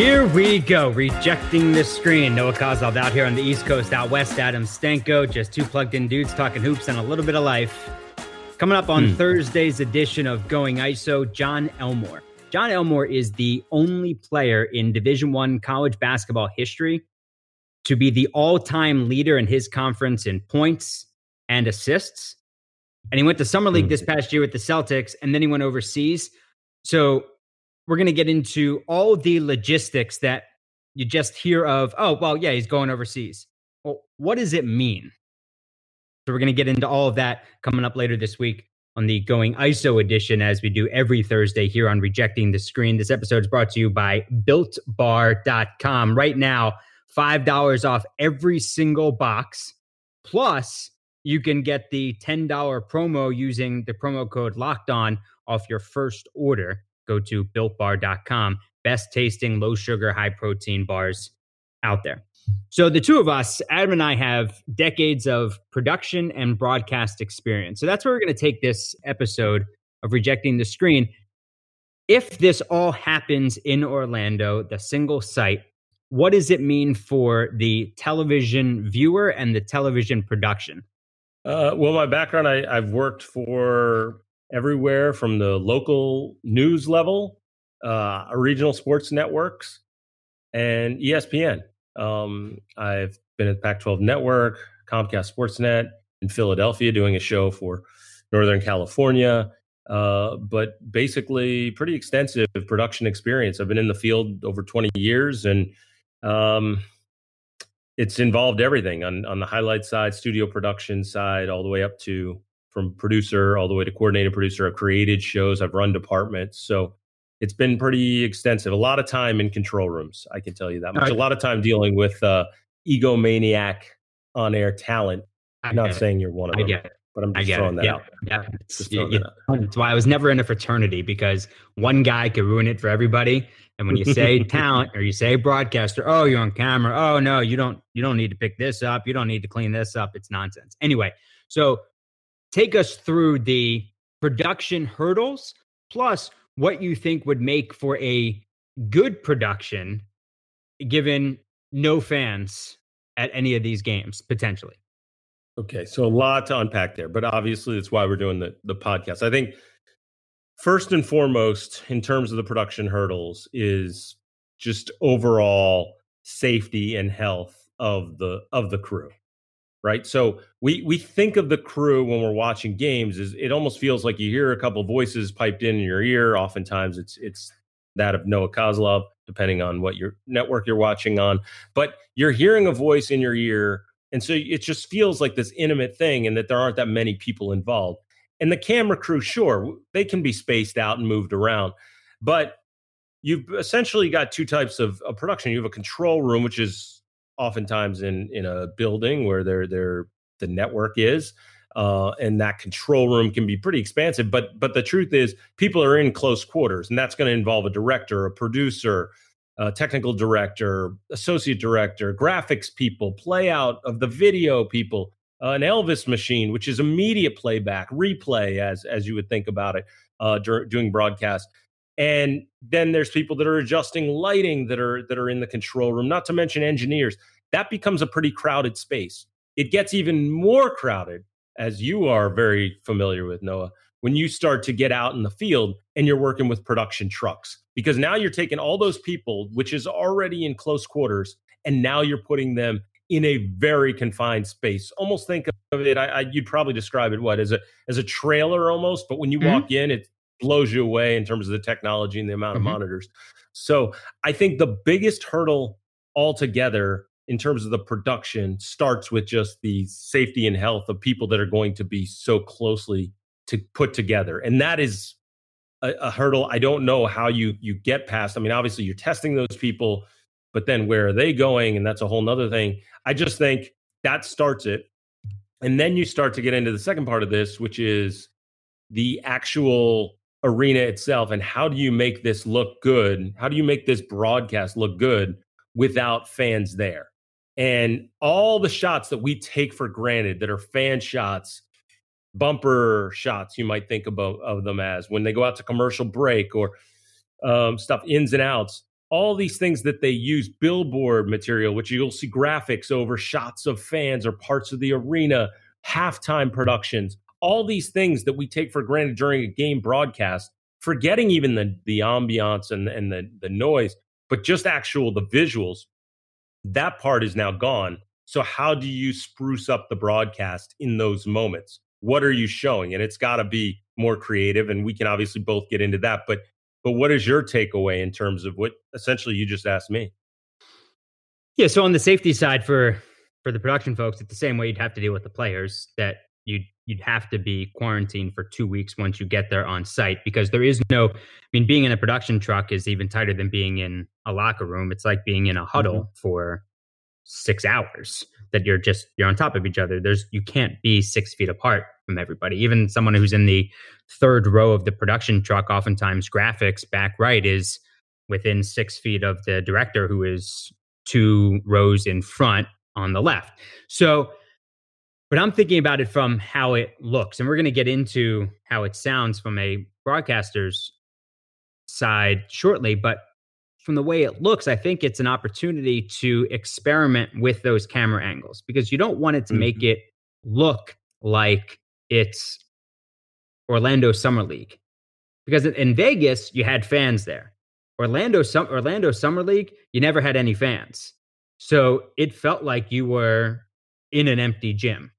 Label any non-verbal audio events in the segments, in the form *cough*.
Here we go, rejecting the screen. Noah Coslov out here on the East Coast, out west, Adam Stanco, just two plugged in dudes talking hoops and a little bit of life. Coming up on hmm. Thursday's edition of Going ISO, Jon Elmore. Jon Elmore is the only player in Division One college basketball history to be the all-time leader in his conference in points and assists. And he went to summer league this hmm. past year with the Celtics, and then he went overseas. So we're going to get into all the logistics that you just hear of. Oh, well, yeah, he's going overseas. Well, what does it mean? So we're going to get into all of that coming up later this week on the Going ISO edition, as we do every Thursday here on Rejecting the Screen. This episode is brought to you by BuiltBar.com. Right now, $5 off every single box. Plus, you can get the $10 promo using the promo code locked on off your first order go to builtbar.com. Best tasting, low sugar, high protein bars out there. So the two of us, Adam and I, have decades of production and broadcast experience. So that's where we're going to take this episode of Rejecting the Screen. If this all happens in Orlando, the single site, what does it mean for the television viewer and the television production? Uh, well, my background, I, I've worked for everywhere from the local news level, uh, regional sports networks, and ESPN. Um, I've been at Pac-12 Network, Comcast Sportsnet in Philadelphia, doing a show for Northern California. Uh, but basically, pretty extensive production experience. I've been in the field over 20 years, and um, it's involved everything on on the highlight side, studio production side, all the way up to from producer all the way to coordinated producer. I've created shows, I've run departments. So it's been pretty extensive. A lot of time in control rooms, I can tell you that much. A lot of time dealing with uh, egomaniac on air talent. I'm not saying you're one of them. I get it. But I'm just throwing it. that yeah. out. Yeah. Yeah. yeah. That's why I was never in a fraternity because one guy could ruin it for everybody. And when you say talent or you say broadcaster, oh, you're on camera. Oh no, you don't you don't need to pick this up. You don't need to clean this up. It's nonsense. Anyway, so take us through the production hurdles plus what you think would make for a good production given no fans at any of these games potentially. Okay so a lot to unpack there but obviously that's why we're doing the, the podcast. I think first and foremost in terms of the production hurdles is just overall safety and health of the of the crew right? So we we think of the crew when we're watching games is it almost feels like you hear a couple voices piped in, in your ear. Oftentimes it's it's that of Noah Coslov, depending on what your network you're watching on. But you're hearing a voice in your ear, and so it just feels like this intimate thing, and that there aren't that many people involved. And the camera crew, sure, they can be spaced out and moved around, but you've essentially got two types of, of production. You have a control room, which is oftentimes in in a building where their their the network is uh, and that control room can be pretty expansive but but the truth is people are in close quarters and that's going to involve a director a producer technical director associate director graphics people play out of the video people uh, an EVS machine which is immediate playback replay as as you would think about it uh, dur- doing broadcast and then there's people that are adjusting lighting that are that are in the control room not to mention engineers. That becomes a pretty crowded space. It gets even more crowded as you are very familiar with noah when you start to get out in the field and you're working with production trucks. Because now you're taking all those people which is already in close quarters and now you're putting them in a very confined space. Almost think of it I, I, you'd probably describe it what as a as a trailer almost but when you mm-hmm. walk in it blows you away in terms of the technology and the amount of mm-hmm. monitors. So I think the biggest hurdle altogether in terms of the production starts with just the safety and health of people that are going to be so closely to put together. And that is a, a hurdle. I don't know how you you get past. I mean, obviously you're testing those people, but then where are they going? And that's a whole nother thing. I just think that starts it. And then you start to get into the second part of this, which is the actual arena itself and how do you make this look good? How do you make this broadcast look good without fans there? And all the shots that we take for granted that are fan shots, bumper shots, you might think about of them as when they go out to commercial break or um, stuff ins and outs. all these things that they use billboard material, which you'll see graphics over shots of fans or parts of the arena, halftime productions, all these things that we take for granted during a game broadcast, forgetting even the, the ambiance and, and the, the noise, but just actual the visuals. That part is now gone. So, how do you spruce up the broadcast in those moments? What are you showing? And it's got to be more creative. And we can obviously both get into that. But but what is your takeaway in terms of what essentially you just asked me? Yeah, so on the safety side for for the production folks, it's the same way you'd have to deal with the players that you'd you'd have to be quarantined for two weeks once you get there on site because there is no I mean being in a production truck is even tighter than being in a locker room. It's like being in a huddle mm-hmm. for six hours that you're just you're on top of each other. There's you can't be six feet apart from everybody. Even someone who's in the third row of the production truck, oftentimes graphics back right is within six feet of the director who is two rows in front on the left. So but I'm thinking about it from how it looks. And we're going to get into how it sounds from a broadcaster's side shortly. But from the way it looks, I think it's an opportunity to experiment with those camera angles because you don't want it to mm-hmm. make it look like it's Orlando Summer League. Because in Vegas, you had fans there. Orlando, Orlando Summer League, you never had any fans. So it felt like you were in an empty gym.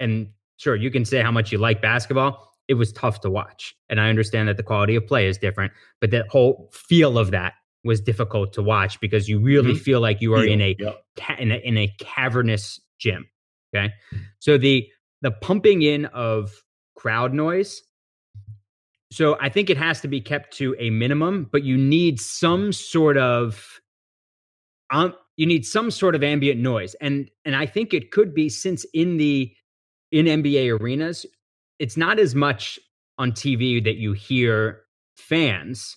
And sure, you can say how much you like basketball. It was tough to watch. And I understand that the quality of play is different, but that whole feel of that was difficult to watch because you really mm-hmm. feel like you are in a, ca- in a in a cavernous gym. Okay, so the the pumping in of crowd noise. So I think it has to be kept to a minimum, but you need some sort of um, you need some sort of ambient noise, and and I think it could be since in the in NBA arenas, it's not as much on TV that you hear fans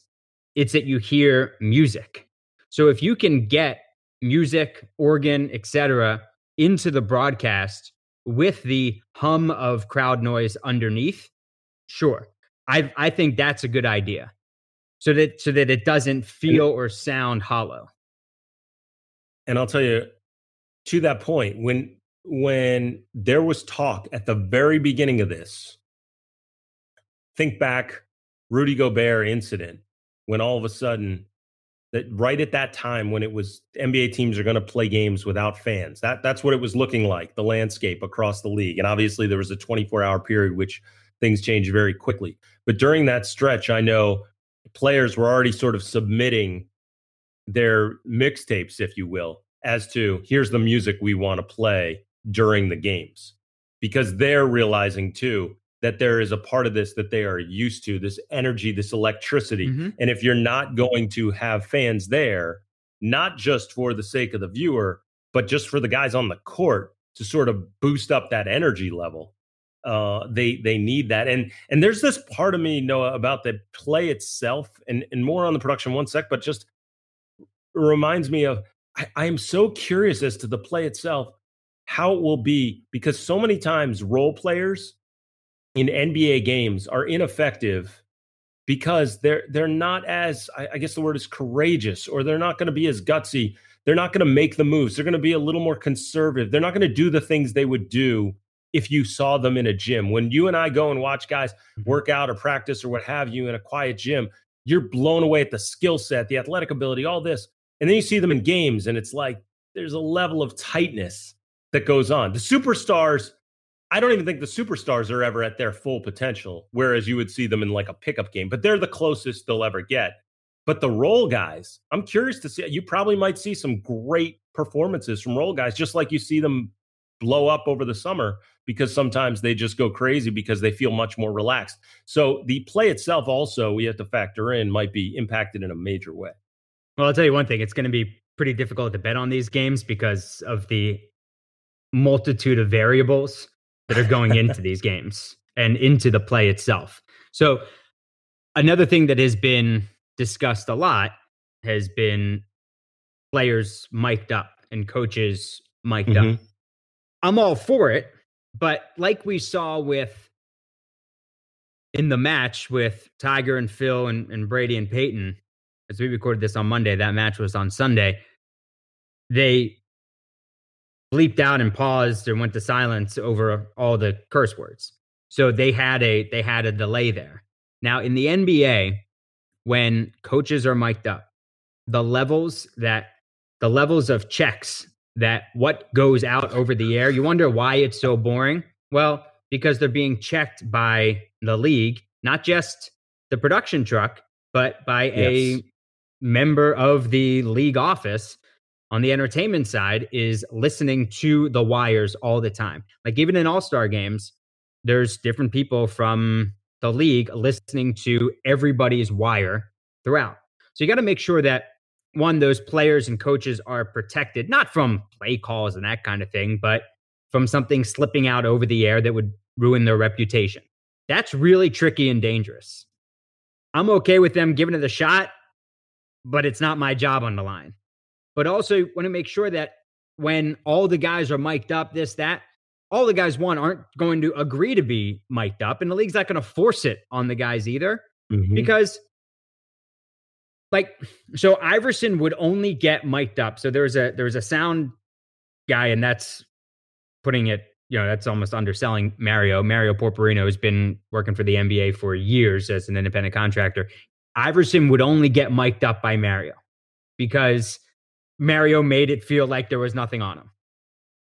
it's that you hear music. So if you can get music, organ, etc., into the broadcast with the hum of crowd noise underneath, sure. I I think that's a good idea. So that so that it doesn't feel or sound hollow. And I'll tell you to that point when when there was talk at the very beginning of this think back Rudy Gobert incident when all of a sudden that right at that time when it was NBA teams are going to play games without fans. That that's what it was looking like, the landscape across the league. And obviously there was a 24-hour period which things changed very quickly. But during that stretch, I know players were already sort of submitting their mixtapes, if you will, as to here's the music we want to play during the games. Because they're realizing too that there is a part of this that they are used to this energy this electricity mm-hmm. and if you're not going to have fans there not just for the sake of the viewer but just for the guys on the court to sort of boost up that energy level uh, they they need that and and there's this part of me Noah about the play itself and and more on the production one sec but just reminds me of I, I am so curious as to the play itself how it will be because so many times role players in NBA games are ineffective because they're they're not as I, guess the word is courageous, or they're not going to be as gutsy. They're not going to make the moves. They're going to be a little more conservative. They're not going to do the things they would do if you saw them in a gym. When you and I go and watch guys mm-hmm. work out or practice or what have you in a quiet gym, you're blown away at the skill set, the athletic ability, all this. And then you see them in games, and it's like there's a level of tightness that goes on. The superstars I don't even think the superstars are ever at their full potential, whereas you would see them in like a pickup game, but they're the closest they'll ever get. But the role guys, I'm curious to see. You probably might see some great performances from role guys, just like you see them blow up over the summer because sometimes they just go crazy because they feel much more relaxed. So the play itself, also, we have to factor in, might be impacted in a major way. Well, I'll tell you one thing: it's going to be pretty difficult to bet on these games because of the multitude of variables that are going into these games and into the play itself. So, another thing that has been discussed a lot has been players mic'd up and coaches mic'd mm-hmm. up. I'm all for it, but like we saw with in the match with Tiger and Phil and, and Brady and Peyton, as we recorded this on Monday, that match was on Sunday. They bleeped out and paused and went to silence over all the curse words. So they had a they had a delay there. Now in the NBA, when coaches are mic'd up, the levels that the levels of checks that what goes out over the air, you wonder why it's so boring. Well, because they're being checked by the league, not just the production truck, but by yes. a member of the league office on the entertainment side is listening to the wires all the time. Like even in all-star games, there's different people from the league listening to everybody's wire throughout. So you got to make sure that one, those players and coaches are protected, not from play calls and that kind of thing, but from something slipping out over the air that would ruin their reputation. That's really tricky and dangerous. I'm okay with them giving it a shot, but it's not my job on the line. But also want to make sure that when all the guys are mic'd up, this, that, all the guys, one, aren't going to agree to be mic'd up, and the league's not going to force it on the guys either. Mm-hmm. Because like so Iverson would only get mic'd up. So there's a there's a sound guy, and that's putting it, you know, that's almost underselling Mario. Mario Porporino has been working for the NBA for years as an independent contractor. Iverson would only get mic'd up by Mario because Mario made it feel like there was nothing on him.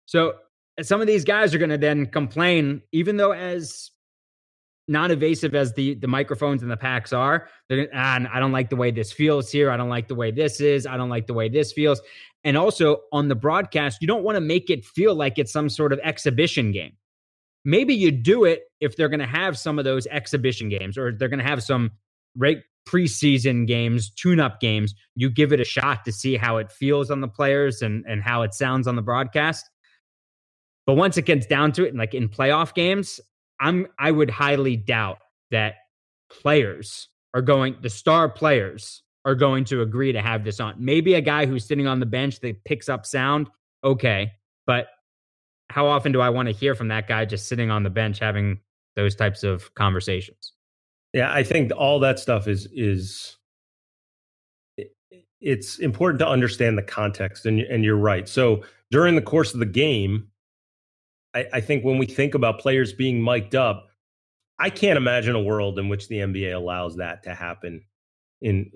So some of these guys are going to then complain, even though as non-evasive as the the microphones and the packs are they're ah, i don't like the way this feels here. I don't like the way this is. I don't like the way this feels. And also on the broadcast you don't want to make it feel like it's some sort of exhibition game. Maybe you do it if they're going to have some of those exhibition games or they're going to have some right preseason games tune-up games you give it a shot to see how it feels on the players and and how it sounds on the broadcast but once it gets down to it, and like in playoff games, I'm I would highly doubt that players are going the star players are going to agree to have this on. Maybe a guy who's sitting on the bench that picks up sound, okay, but how often do I want to hear from that guy just sitting on the bench having those types of conversations? Yeah, I think all that stuff is is it's important to understand the context and and you're right. So during the course of the game, I, I think when we think about players being mic'd up, I can't imagine a world in which the NBA allows that to happen in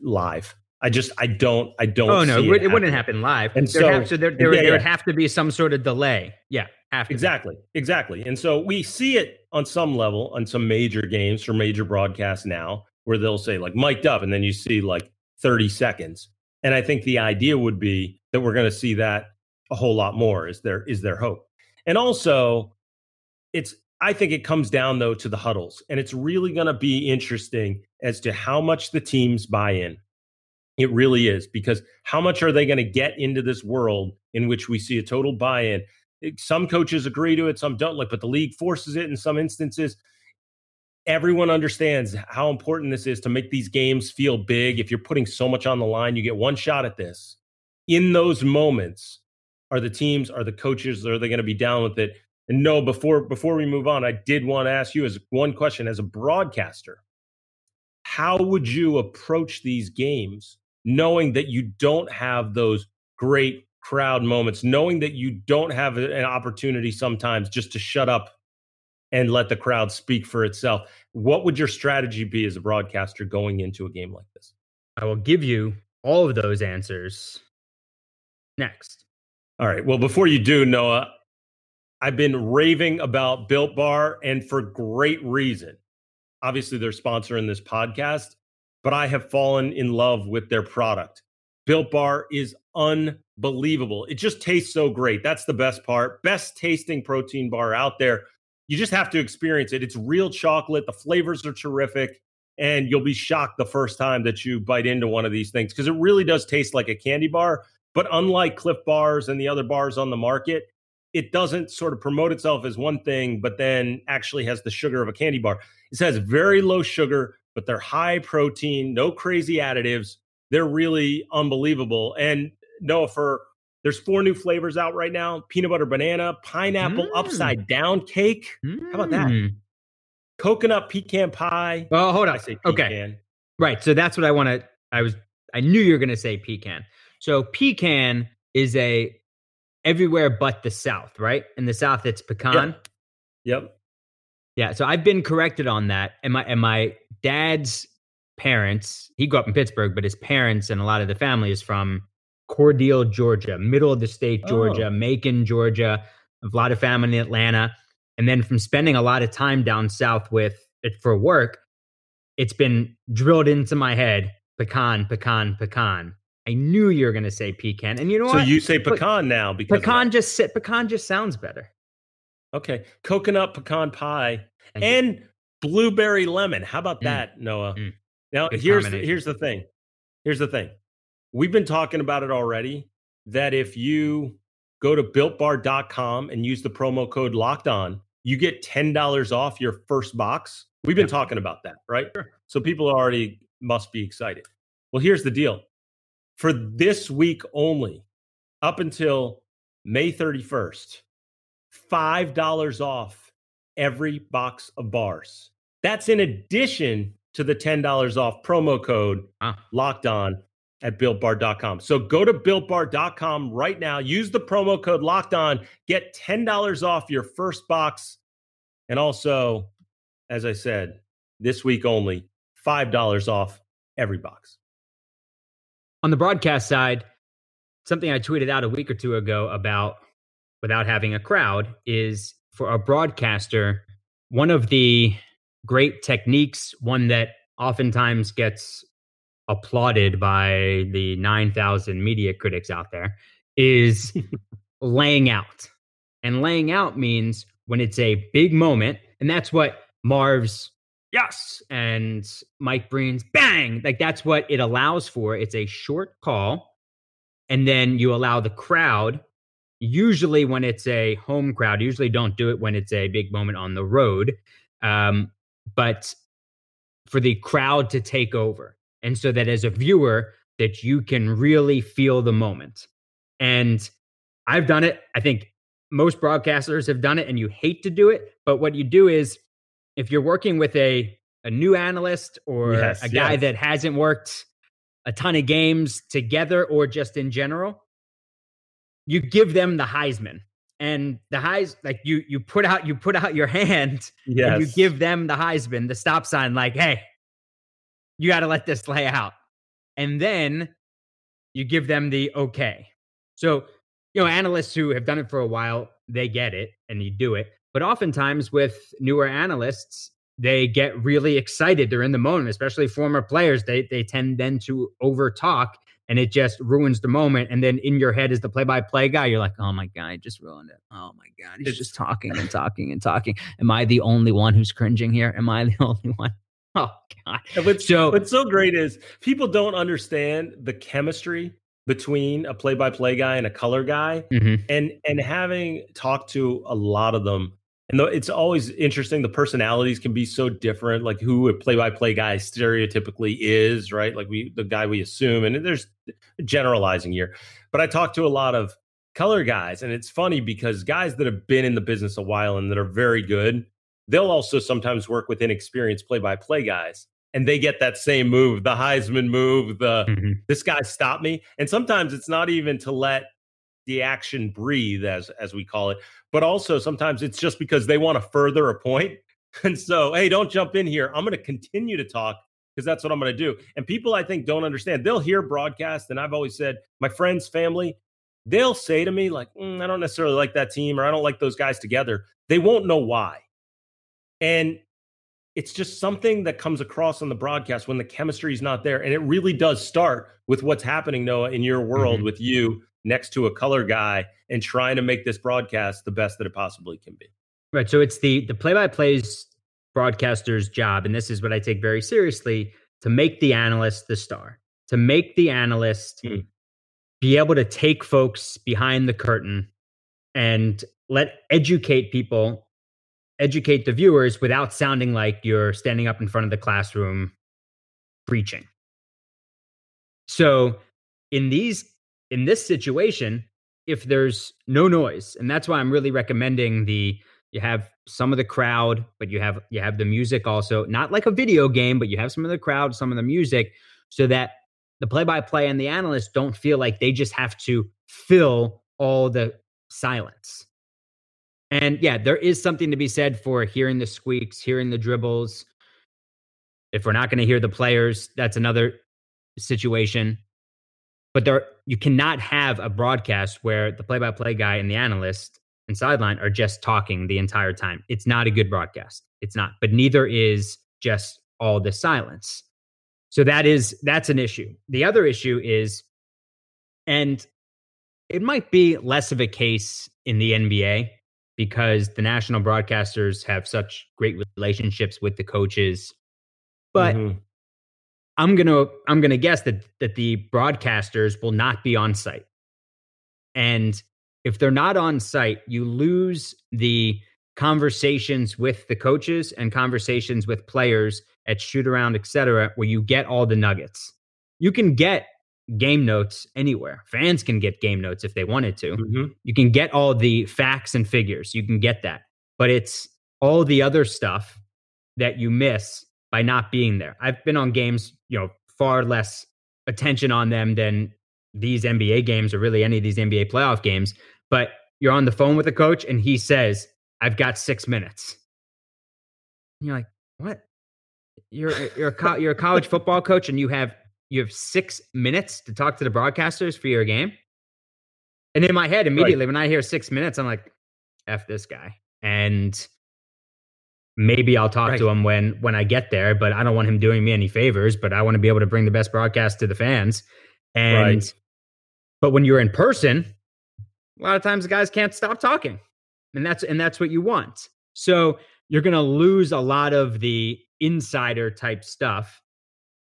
live. I just I don't I don't. Oh no, it, it wouldn't happen live. And so, have, so there, there, yeah, there yeah. would have to be some sort of delay. Yeah, exactly, be. exactly. And so we see it on some level on some major games for major broadcasts now, where they'll say like mic'd up, and then you see like thirty seconds. And I think the idea would be that we're going to see that a whole lot more. Is there is there hope? And also, it's I think it comes down though to the huddles, and it's really going to be interesting as to how much the teams buy in. It really is because how much are they going to get into this world in which we see a total Some coaches agree to it, some don't. Like, but the league forces it in some instances. Everyone understands how important this is to make these games feel big. If you're putting so much on the line, you get one shot at this. In those moments, are the teams? Are the coaches? Are they going to be down with it? And no, before before we move on, I did want to ask you as one question as a broadcaster. How would you approach these games knowing that you don't have those great crowd moments, knowing that you don't have an opportunity sometimes just to shut up and let the crowd speak for itself? What would your strategy be as a broadcaster going into a game like this? I will give you all of those answers next. All right. Well, before you do, Noah, I've been raving about Built Bar and for great reason. Obviously, they're sponsoring this podcast, but I have fallen in love with their product. Built Bar is unbelievable. It just tastes so great. That's the best part. Best tasting protein bar out there. You just have to experience it. It's real chocolate. The flavors are terrific. And you'll be shocked the first time that you bite into one of these things because it really does taste like a candy bar, but unlike Clif bars and the other bars on the market, it doesn't sort of promote itself as one thing, but then actually has the sugar of a candy bar. It has very low sugar, but they're high protein, no crazy additives. They're really unbelievable. And Noah, for there's four new flavors out right now: peanut butter banana, pineapple mm. upside down cake. Mm. How about that? Mm. Coconut pecan pie. Oh, hold on. I say pecan. Okay. Right. So that's what I want to. I was I knew you were going to say pecan. So pecan is a everywhere but the South, right? In the South, it's pecan. Yep. yep. Yeah. So I've been corrected on that. And my and my dad's parents, he grew up in Pittsburgh, but his parents and a lot of the family is from Cordele, Georgia, middle of the state, Georgia, oh. Macon, Georgia, a lot of family in Atlanta. And then from spending a lot of time down south with it for work, it's been drilled into my head pecan, pecan, pecan. I knew you were going to say pecan, and you know so what? So you say pecan now because pecan just sit. Pecan just sounds better. Okay, coconut pecan pie Thank and you. blueberry lemon. How about mm. that, Noah? Mm. Now Good here's the, here's the thing. Here's the thing. We've been talking about it already. That if you go to builtbar.com and use the promo code locked on, you get $10 off your first box. We've been talking about that, right? Sure. So people already must be excited. Well, here's the deal for this week only, up until May 31st, $5 off every box of bars. That's in addition to the $10 off promo code ah. locked on at builtbar.com. So go to builtbar.com right now, use the promo code locked on, get $10 off your first box. And also, as I said, this week only, $5 off every box. On the broadcast side, something I tweeted out a week or two ago about without having a crowd is for a broadcaster, one of the great techniques, one that oftentimes gets applauded by the 9,000 media critics out there, is laying out. And laying out means when it's a big moment, and that's what Marv's yes and Mike Breen's bang. Like that's what it allows for. It's a short call, and then you allow the crowd. Usually, when it's a home crowd, usually don't do it when it's a big moment on the road. Um, but for the crowd to take over and so that as a viewer that you can really feel the moment and i've done it i think most broadcasters have done it and you hate to do it but what you do is if you're working with a a new analyst or yes, a guy yes. that hasn't worked a ton of games together or just in general you give them the heisman and the highs like you you put out you put out your *laughs* hand yes. and you give them the Heisman, the stop sign, like, hey, you got to let this lay out. And then you give them the okay. So, you know, analysts who have done it for a while, they get it and you do it. But oftentimes with newer analysts, they get really excited. They're in the moment, especially former players. They they tend then to over talk and it just ruins the moment. And then in your head is the play by play guy, you're like, oh my God, I just ruined it. Oh my God. He's just talking and talking and talking. Am I the only one who's cringing here? Am I the *laughs* only one? *laughs* Oh God. What's, so, what's so great is people don't understand the chemistry between a play by play guy and a color guy. Mm-hmm. And and having talked to a lot of them and it's always interesting. The personalities can be so different, like who a play-by-play guy stereotypically is, right? Like we, the guy we assume, and there's generalizing here. But I talk to a lot of color guys, and it's funny because guys that have been in the business a while and that are very good, they'll also sometimes work with inexperienced play-by-play guys, and they get that same move, the Heisman move, the mm-hmm. this guy stopped me, and sometimes it's not even to let the action breathe as as we call it but also sometimes it's just because they want to further a point. *laughs* and so hey don't jump in here. I'm going to continue to talk because that's what i'm going to do. And people i think don't understand. They'll hear broadcast and i've always said my friends family they'll say to me like mm, i don't necessarily like that team or i don't like those guys together. They won't know why and it's just something that comes across on the broadcast when the chemistry is not there and it really does start with what's happening noah in your world mm-hmm. with you next to a color guy and trying to make this broadcast the best that it possibly can be. Right. So it's the the play by plays broadcaster's job, and this is what I take very seriously to make the analyst the star, to make the analyst mm. be able to take folks behind the curtain and let educate people, educate the viewers without sounding like you're standing up in front of the classroom preaching. So in these in this situation, if there's no noise, and that's why I'm really recommending the you have some of the crowd, but you have you have the music also, not like a video game, but you have some of the crowd, some of the music, so that the play by play and the analysts don't feel like they just have to fill all the silence. And yeah, there is something to be said for hearing the squeaks, hearing the dribbles. If we're not going to hear the players, that's another situation. But there you cannot have a broadcast where the play by play guy and the analyst and sideline are just talking the entire time. It's not a good broadcast. It's not. But neither is just all the silence. So that is that's an issue. The other issue is and it might be less of a case in the NBA because the national broadcasters have such great relationships with the coaches. But mm-hmm. I'm gonna I'm gonna guess that that the broadcasters will not be on site. And if they're not on site, you lose the conversations with the coaches and conversations with players at shoot around, et cetera, where you get all the nuggets. You can get game notes anywhere. Fans can get game notes if they wanted to. Mm-hmm. You can get all the facts and figures. You can get that. But it's all the other stuff that you miss by not being there. I've been on games, you know, far less attention on them than these NBA games or really any of these NBA playoff games. But you're on the phone with a coach and he says, I've got six minutes. And you're like, what? You're you're a co- you're a college football coach and you have you have six minutes to talk to the broadcasters for your game. And in my head, immediately right. when I hear six minutes, I'm like, "F this guy," and maybe I'll talk right. to him when when I get there. But I don't want him doing me any favors. But I want to be able to bring the best broadcast to the fans. And right. but when you're in person, a lot of times the guys can't stop talking, and that's and that's what you want. So you're going to lose a lot of the insider type stuff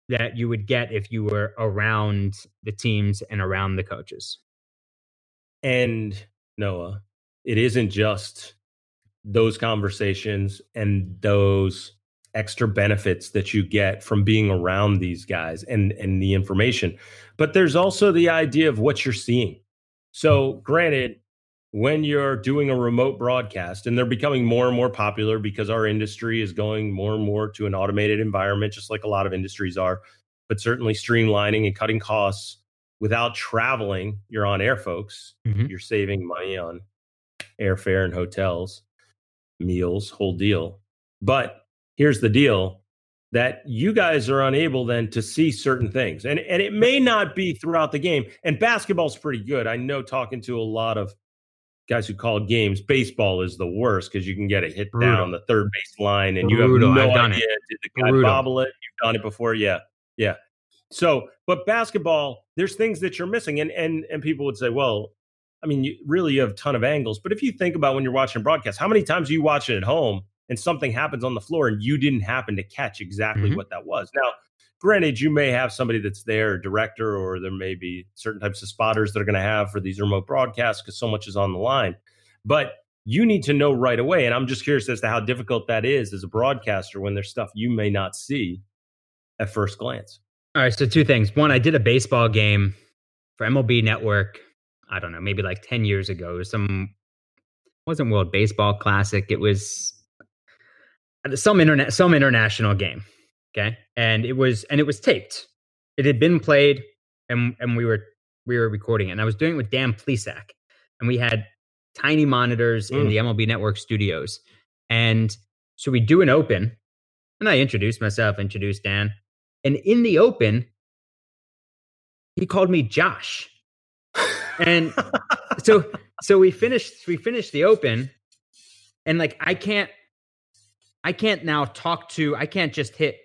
that you would get if you were around the teams and around the coaches. And Noah, it isn't just those conversations and those extra benefits that you get from being around these guys and and the information but there's also the idea of what you're seeing so granted when you're doing a remote broadcast and they're becoming more and more popular because our industry is going more and more to an automated environment just like a lot of industries are but certainly streamlining and cutting costs without traveling you're on air folks. Mm-hmm. you're saving money on airfare and hotels meals whole deal. But here's the deal that you guys are unable then to see certain things and and it may not be throughout the game and basketball's pretty good. I know talking to a lot of guys who call games. Baseball is the worst because you can get a hit Brutal. down the third base line and Brutal. you have no idea. It. Did the guy Brutal. bobble it? You've done it before. Yeah. Yeah. So, but basketball, there's things that you're missing. And and and people would say, well, I mean, you really you have a ton of angles. But if you think about when you're watching broadcast, how many times do you watch it at home and something happens on the floor and you didn't happen to catch exactly mm-hmm. what that was? Now, granted, you may have somebody that's there, director, or there may be certain types of spotters that are going to have for these remote broadcasts because so much is on the line. But you need to know right away. And I'm just curious as to how difficult that is as a broadcaster when there's stuff you may not see at first glance. All right. So, two things. One, I did a baseball game for MLB Network. I don't know, maybe like 10 years ago. It was some, wasn't World Baseball Classic. It was uh, some internet, some international game. Okay. And it was and it was taped. It had been played and and we were we were recording it. And I was doing it with Dan Plesac. And we had tiny monitors mm. in the MLB network studios. And so we do an open. And I introduced myself, introduced Dan. And in the open, he called me Josh. And so so we finished we finished the open and like I can't I can't now talk to I can't just hit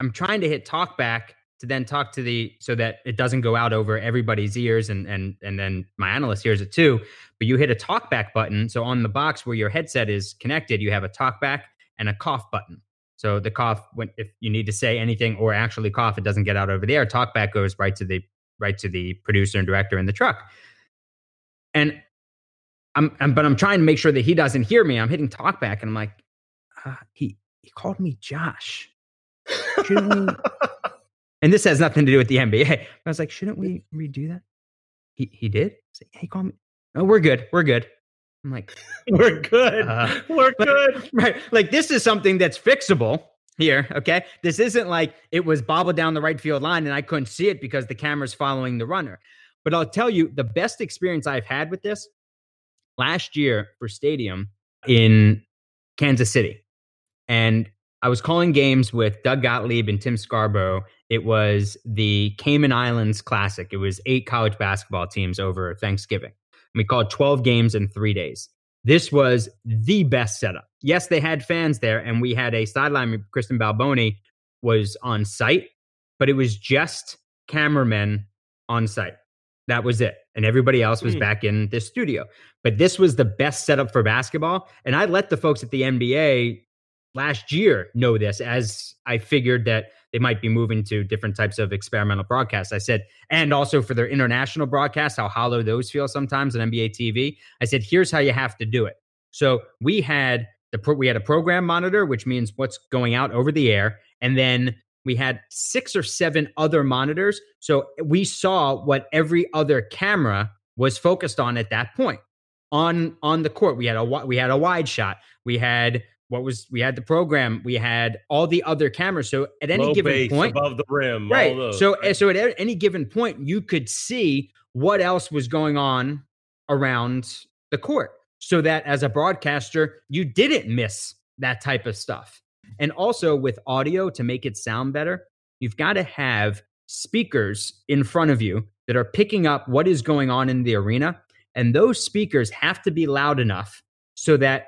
I'm trying to hit talk back to then talk to the so that it doesn't go out over everybody's ears and and and then my analyst hears it too. But you hit a talk back button. So on the box where your headset is connected, you have a talk back and a cough button. So the cough when if you need to say anything or actually cough, it doesn't get out over the air. Talk back goes right to the right to the producer and director in the truck. And I'm, I'm but I'm trying to make sure that he doesn't hear me. I'm hitting talk back and I'm like, uh, he he called me Josh shouldn't we? *laughs* and this has nothing to do with the NBA. I was like, shouldn't we redo that? He he did. Like, hey, call me. Oh, we're good. We're good. I'm like, *laughs* we're good. Uh, we're good. Right. Like this is something that's fixable. here. Okay. This isn't like it was bobbled down the right field line and I couldn't see it because the camera's following the runner. But I'll tell you the best experience I've had with this last year for Stadium in Kansas City. And I was calling games with Doug Gottlieb and Tim Scarborough. It was the Cayman Islands Classic. It was eight college basketball teams over Thanksgiving. We called 12 games in three days. This was the best setup. Yes, they had fans there, and we had a sideline. Kristen Balboni was on site, but it was just cameramen on site. That was it. And everybody else was mm. back in the studio. But this was the best setup for basketball. And I let the folks at the NBA last year know this as I figured that they might be moving to different types of experimental broadcasts. I said, and also for their international broadcasts, how hollow those feel sometimes on NBA TV. I said, here's how you have to do it. So we had the pro- we had a program monitor, which means what's going out over the air, and then we had six or seven other monitors. So we saw what every other camera was focused on at that point on on the court. We had a we had a wide shot. We had what was we had the program we had all the other cameras. So at any Low given point above the rim right. those, so eh, right? so at any given point you could see what else was going on around the court so that as a broadcaster you didn't miss that type of stuff. And also with audio to make it sound better you've got to have speakers in front of you that are picking up what is going on in the arena and those speakers have to be loud enough so that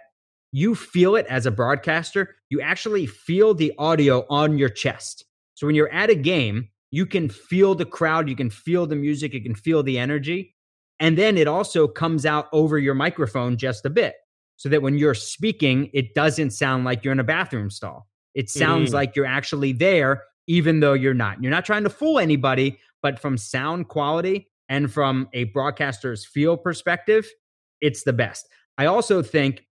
you feel it as a broadcaster. You actually feel the audio on your chest. So when you're at a game, you can feel the crowd, you can feel the music, you can feel the energy. And then it also comes out over your microphone just a bit so that when you're speaking, it doesn't sound like you're in a bathroom stall. It sounds mm. like you're actually there, even though you're not. You're not trying to fool anybody, but from sound quality and from a broadcaster's feel perspective, it's the best. I also think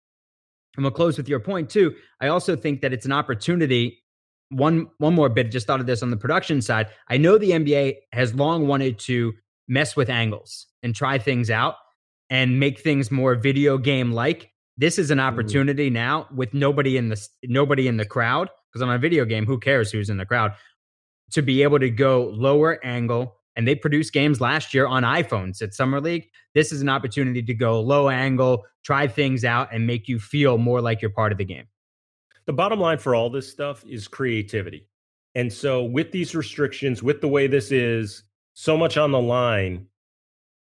and we'll close with your point too. I also think that it's an opportunity. One one more bit. Just thought of this on the production side. I know the NBA has long wanted to mess with angles and try things out and make things more video game like. This is an mm-hmm. opportunity mm-hmm. now with nobody in the nobody in the crowd because on a video game, who cares who's in the crowd? To be able to go lower angle, and they produced games last year on iPhones at Summer League. This is an opportunity to go low angle, try things out, and make you feel more like you're part of the game. The bottom line for all this stuff is creativity. And so, with these restrictions, with the way this is, so much on the line,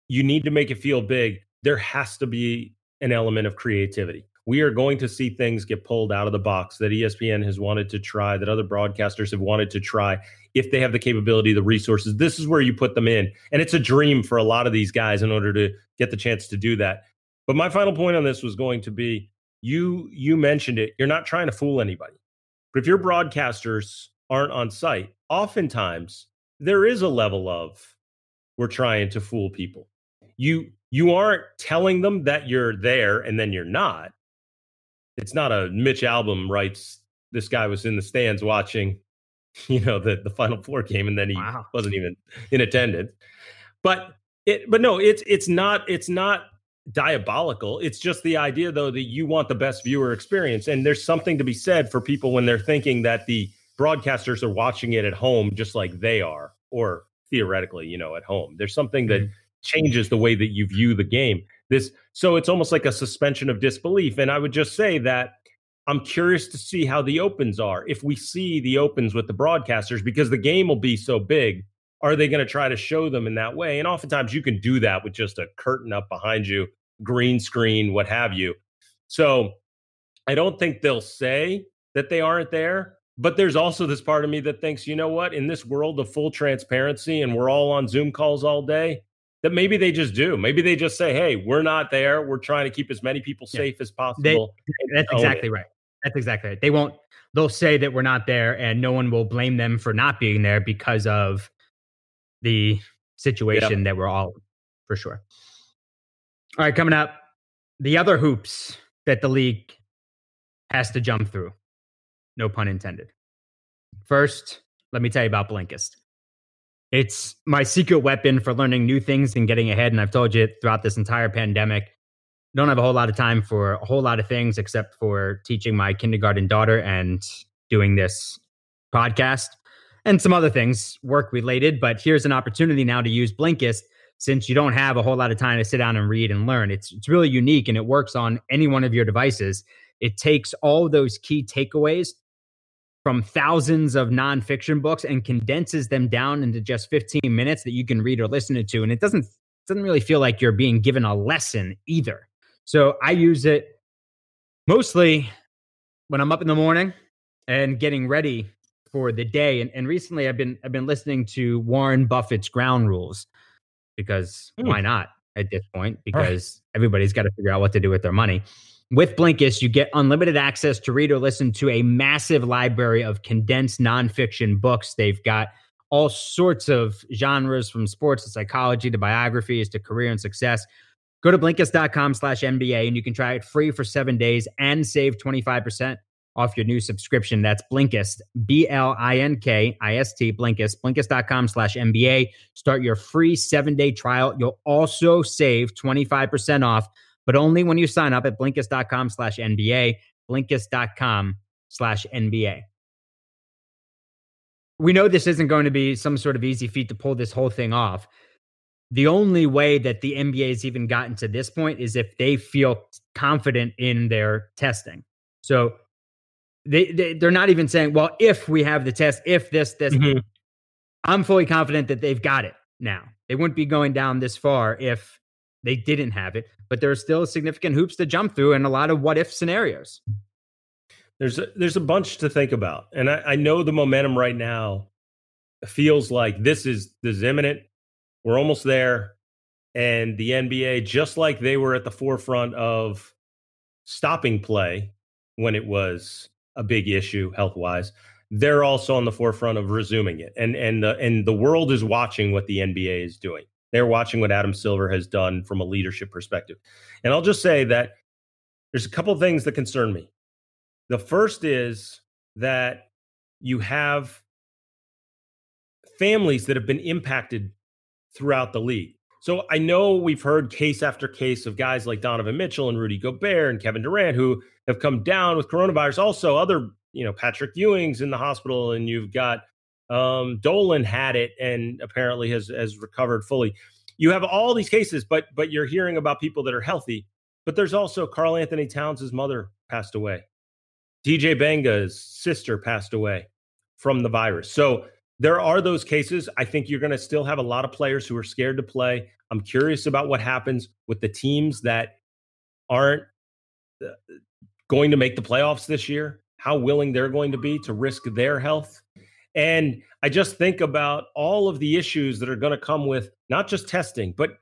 you need to make it feel big. There has to be an element of creativity. We are going to see things get pulled out of the box that ESPN has wanted to try, that other broadcasters have wanted to try if they have the capability, the resources. This is where you put them in. And it's a dream for a lot of these guys in order to get the chance to do that. But my final point on this was going to be you you mentioned it. You're not trying to fool anybody. But if your broadcasters aren't on site, oftentimes there is a level of we're trying to fool people. You you aren't telling them that you're there and then you're not. It's not a Mitch Albom writes this guy was in the stands watching *laughs* you know, the the Final Four game, and then he wow. wasn't even in attendance. But it, but no, it's it's not it's not diabolical. It's just the idea, though, that you want the best viewer experience, and there's something to be said for people when they're thinking that the broadcasters are watching it at home just like they are, or theoretically, you know, at home. There's something that mm-hmm. changes the way that you view the game. This so it's almost like a suspension of disbelief. And I would just say that I'm curious to see how the opens are. If we see the opens with the broadcasters, because the game will be so big, are they going to try to show them in that way? And oftentimes you can do that with just a curtain up behind you, green screen, what have you. So I don't think they'll say that they aren't there. But there's also this part of me that thinks, you know what, in this world of full transparency and we're all on Zoom calls all day, that maybe they just do. Maybe they just say, hey, we're not there. We're trying to keep as many people safe yeah. as possible. *laughs* They, that's exactly it. right. That's exactly right. They won't. They'll say that we're not there, and no one will blame them for not being there because of the situation yep. that we're all for sure. All right, coming up, the other hoops that the league has to jump through. No pun intended. First, let me tell you about Blinkist. It's my secret weapon for learning new things and getting ahead. And I've told you throughout this entire pandemic, don't have a whole lot of time for a whole lot of things except for teaching my kindergarten daughter and doing this podcast, and some other things work related. But here's an opportunity now to use Blinkist since you don't have a whole lot of time to sit down and read and learn. It's it's really unique and it works on any one of your devices. It takes all those key takeaways from thousands of nonfiction books and condenses them down into just 15 minutes that you can read or listen to. And it doesn't doesn't really feel like you're being given a lesson either. So I use it mostly when I'm up in the morning and getting ready for the day. And, and recently I've been I've been listening to Warren Buffett's ground rules because mm. why not at this point? Because right. everybody's got to figure out what to do with their money. With Blinkist, you get unlimited access to read or listen to a massive library of condensed nonfiction books. They've got all sorts of genres from sports to psychology to biographies to career and success. Go to Blinkist.com slash NBA and you can try it free for seven days and save 25% off your new subscription. That's Blinkist, B L I N K I S T, Blinkist, Blinkist.com slash NBA. Start your free seven day trial. You'll also save 25% off, but only when you sign up at Blinkist.com slash NBA, Blinkist.com slash NBA. We know this isn't going to be some sort of easy feat to pull this whole thing off. The only way that the NBA has even gotten to this point is if they feel confident in their testing. So they, they they're not even saying, well, if we have the test, if this this, mm-hmm. I'm fully confident that they've got it now. They wouldn't be going down this far if they didn't have it, but there are still significant hoops to jump through and a lot of what if scenarios. There's a, there's a bunch to think about, and I, I know the momentum right now feels like this is this is imminent. We're almost there, and the NBA, just like they were at the forefront of stopping play when it was a big issue health wise, they're also on the forefront of resuming it. And and the and the world is watching what the NBA is doing. They're watching what Adam Silver has done from a leadership perspective. And I'll just say that there's a couple things that concern me. The first is that you have families that have been impacted throughout the league. So I know we've heard case after case of guys like Donovan Mitchell and Rudy Gobert and Kevin Durant who have come down with coronavirus. Also, other, you know, Patrick Ewing's in the hospital, and you've got um, Dolan had it and apparently has has recovered fully. You have all these cases, but but you're hearing about people that are healthy. But there's also Karl-Anthony Towns' mother passed away. DJ Benga's sister passed away from the virus. So there are those cases. I think you're going to still have a lot of players who are scared to play. I'm curious about what happens with the teams that aren't uh, going to make the playoffs this year, how willing they're going to be to risk their health. And I just think about all of the issues that are going to come with not just testing, but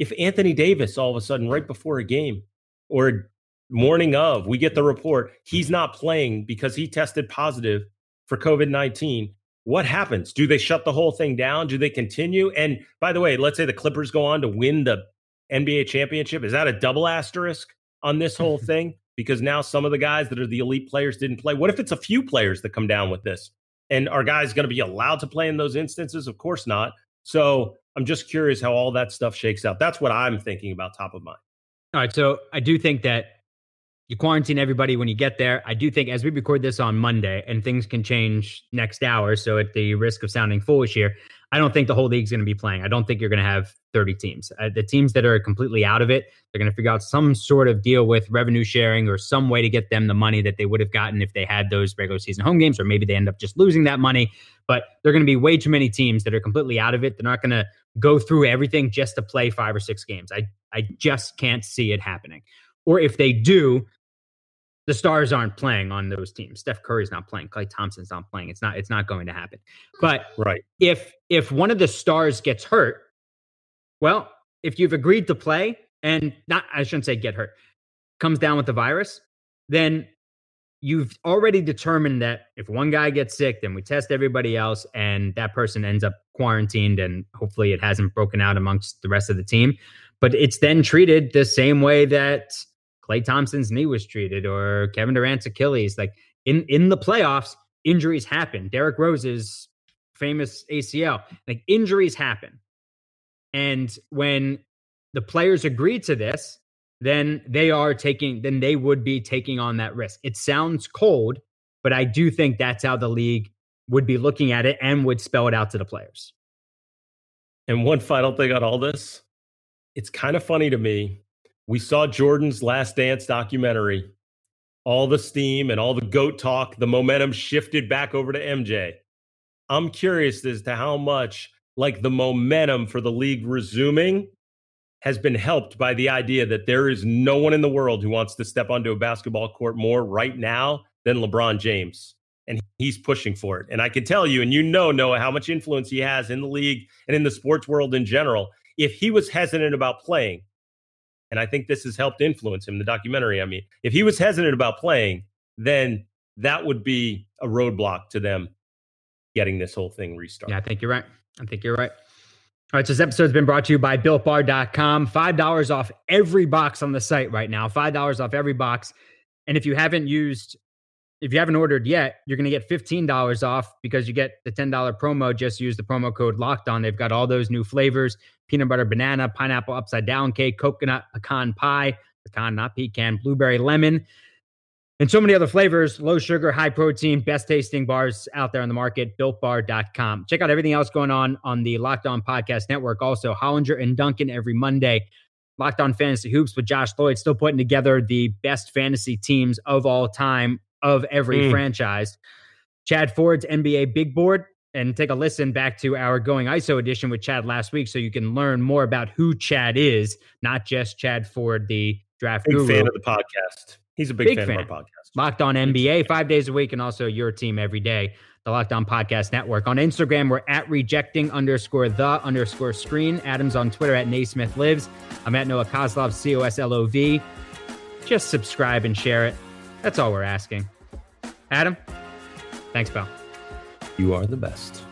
if Anthony Davis all of a sudden, right before a game or morning of, we get the report he's not playing because he tested positive for COVID 19 what happens? Do they shut the whole thing down? Do they continue? And by the way, let's say the Clippers go on to win the NBA championship. Is that a double asterisk on this whole *laughs* thing? Because now some of the guys that are the elite players didn't play. What if it's a few players that come down with this? And are guys going to be allowed to play in those instances? Of course not. So I'm just curious how all that stuff shakes out. That's what I'm thinking about top of mind. All right. So I do think that you quarantine everybody when you get there. I do think as we record this on Monday and things can change next hour, so at the risk of sounding foolish here, I don't think the whole league's going to be playing. I don't think you're going to have 30 teams. Uh, the teams that are completely out of it, they're going to figure out some sort of deal with revenue sharing or some way to get them the money that they would have gotten if they had those regular season home games, or maybe they end up just losing that money. But there are going to be way too many teams that are completely out of it. They're not going to go through everything just to play five or six games. I I just can't see it happening. Or if they do, the stars aren't playing on those teams. Steph Curry's not playing. Klay Thompson's not playing. It's not. It's not going to happen. But right. if if one of the stars gets hurt, well, if you've agreed to play and not, I shouldn't say get hurt, comes down with the virus, then you've already determined that if one guy gets sick, then we test everybody else, and that person ends up quarantined, and hopefully it hasn't broken out amongst the rest of the team. But it's then treated the same way that Klay Thompson's knee was treated or Kevin Durant's Achilles. Like in in the playoffs, injuries happen. Derrick Rose's famous ACL, like injuries happen. And when the players agree to this, then they are taking, then they would be taking on that risk. It sounds cold, but I do think that's how the league would be looking at it and would spell it out to the players. And one final thing on all this it's kind of funny to me. We saw Jordan's Last Dance documentary, all the steam and all the GOAT talk, the momentum shifted back over to MJ. I'm curious as to how much, like, the momentum for the league resuming has been helped by the idea that there is no one in the world who wants to step onto a basketball court more right now than LeBron James. And he's pushing for it. And I can tell you, and you know, Noah, how much influence he has in the league and in the sports world in general. If he was hesitant about playing, and I think this has helped influence him, the documentary, I mean, if he was hesitant about playing, then that would be a roadblock to them getting this whole thing restarted. Yeah, I think you're right. I think you're right. All right, so this episode's been brought to you by BuiltBar.com. $5 off every box on the site right now. $5 off every box. And if you haven't used, if you haven't ordered yet, you're going to get $15 off because you get the $10 promo. Just use the promo code locked on. They've got all those new flavors peanut butter banana, pineapple upside down cake, coconut pecan pie, pecan, not pecan, blueberry lemon and so many other flavors, low sugar, high protein, best tasting bars out there on the market, builtbar.com. Check out everything else going on on the Locked On Podcast Network. Also, Hollinger and Duncan every Monday. Locked On Fantasy Hoops with Josh Lloyd, still putting together the best fantasy teams of all time of every mm. franchise. Chad Ford's NBA Big Board, and take a listen back to our Going ISO edition with Chad last week so you can learn more about who Chad is, not just Chad Ford, the draft Big guru. fan of the podcast. He's a big, big fan, fan, of our podcast. Locked on NBA five days a week and also your team every day. The Locked On Podcast Network. On Instagram, we're at rejecting underscore the underscore screen. Adam's on Twitter at Naismith Lives. I'm at Noah Coslov, C O S L O V. Just subscribe and share it. That's all we're asking. Adam, thanks, pal. You are the best.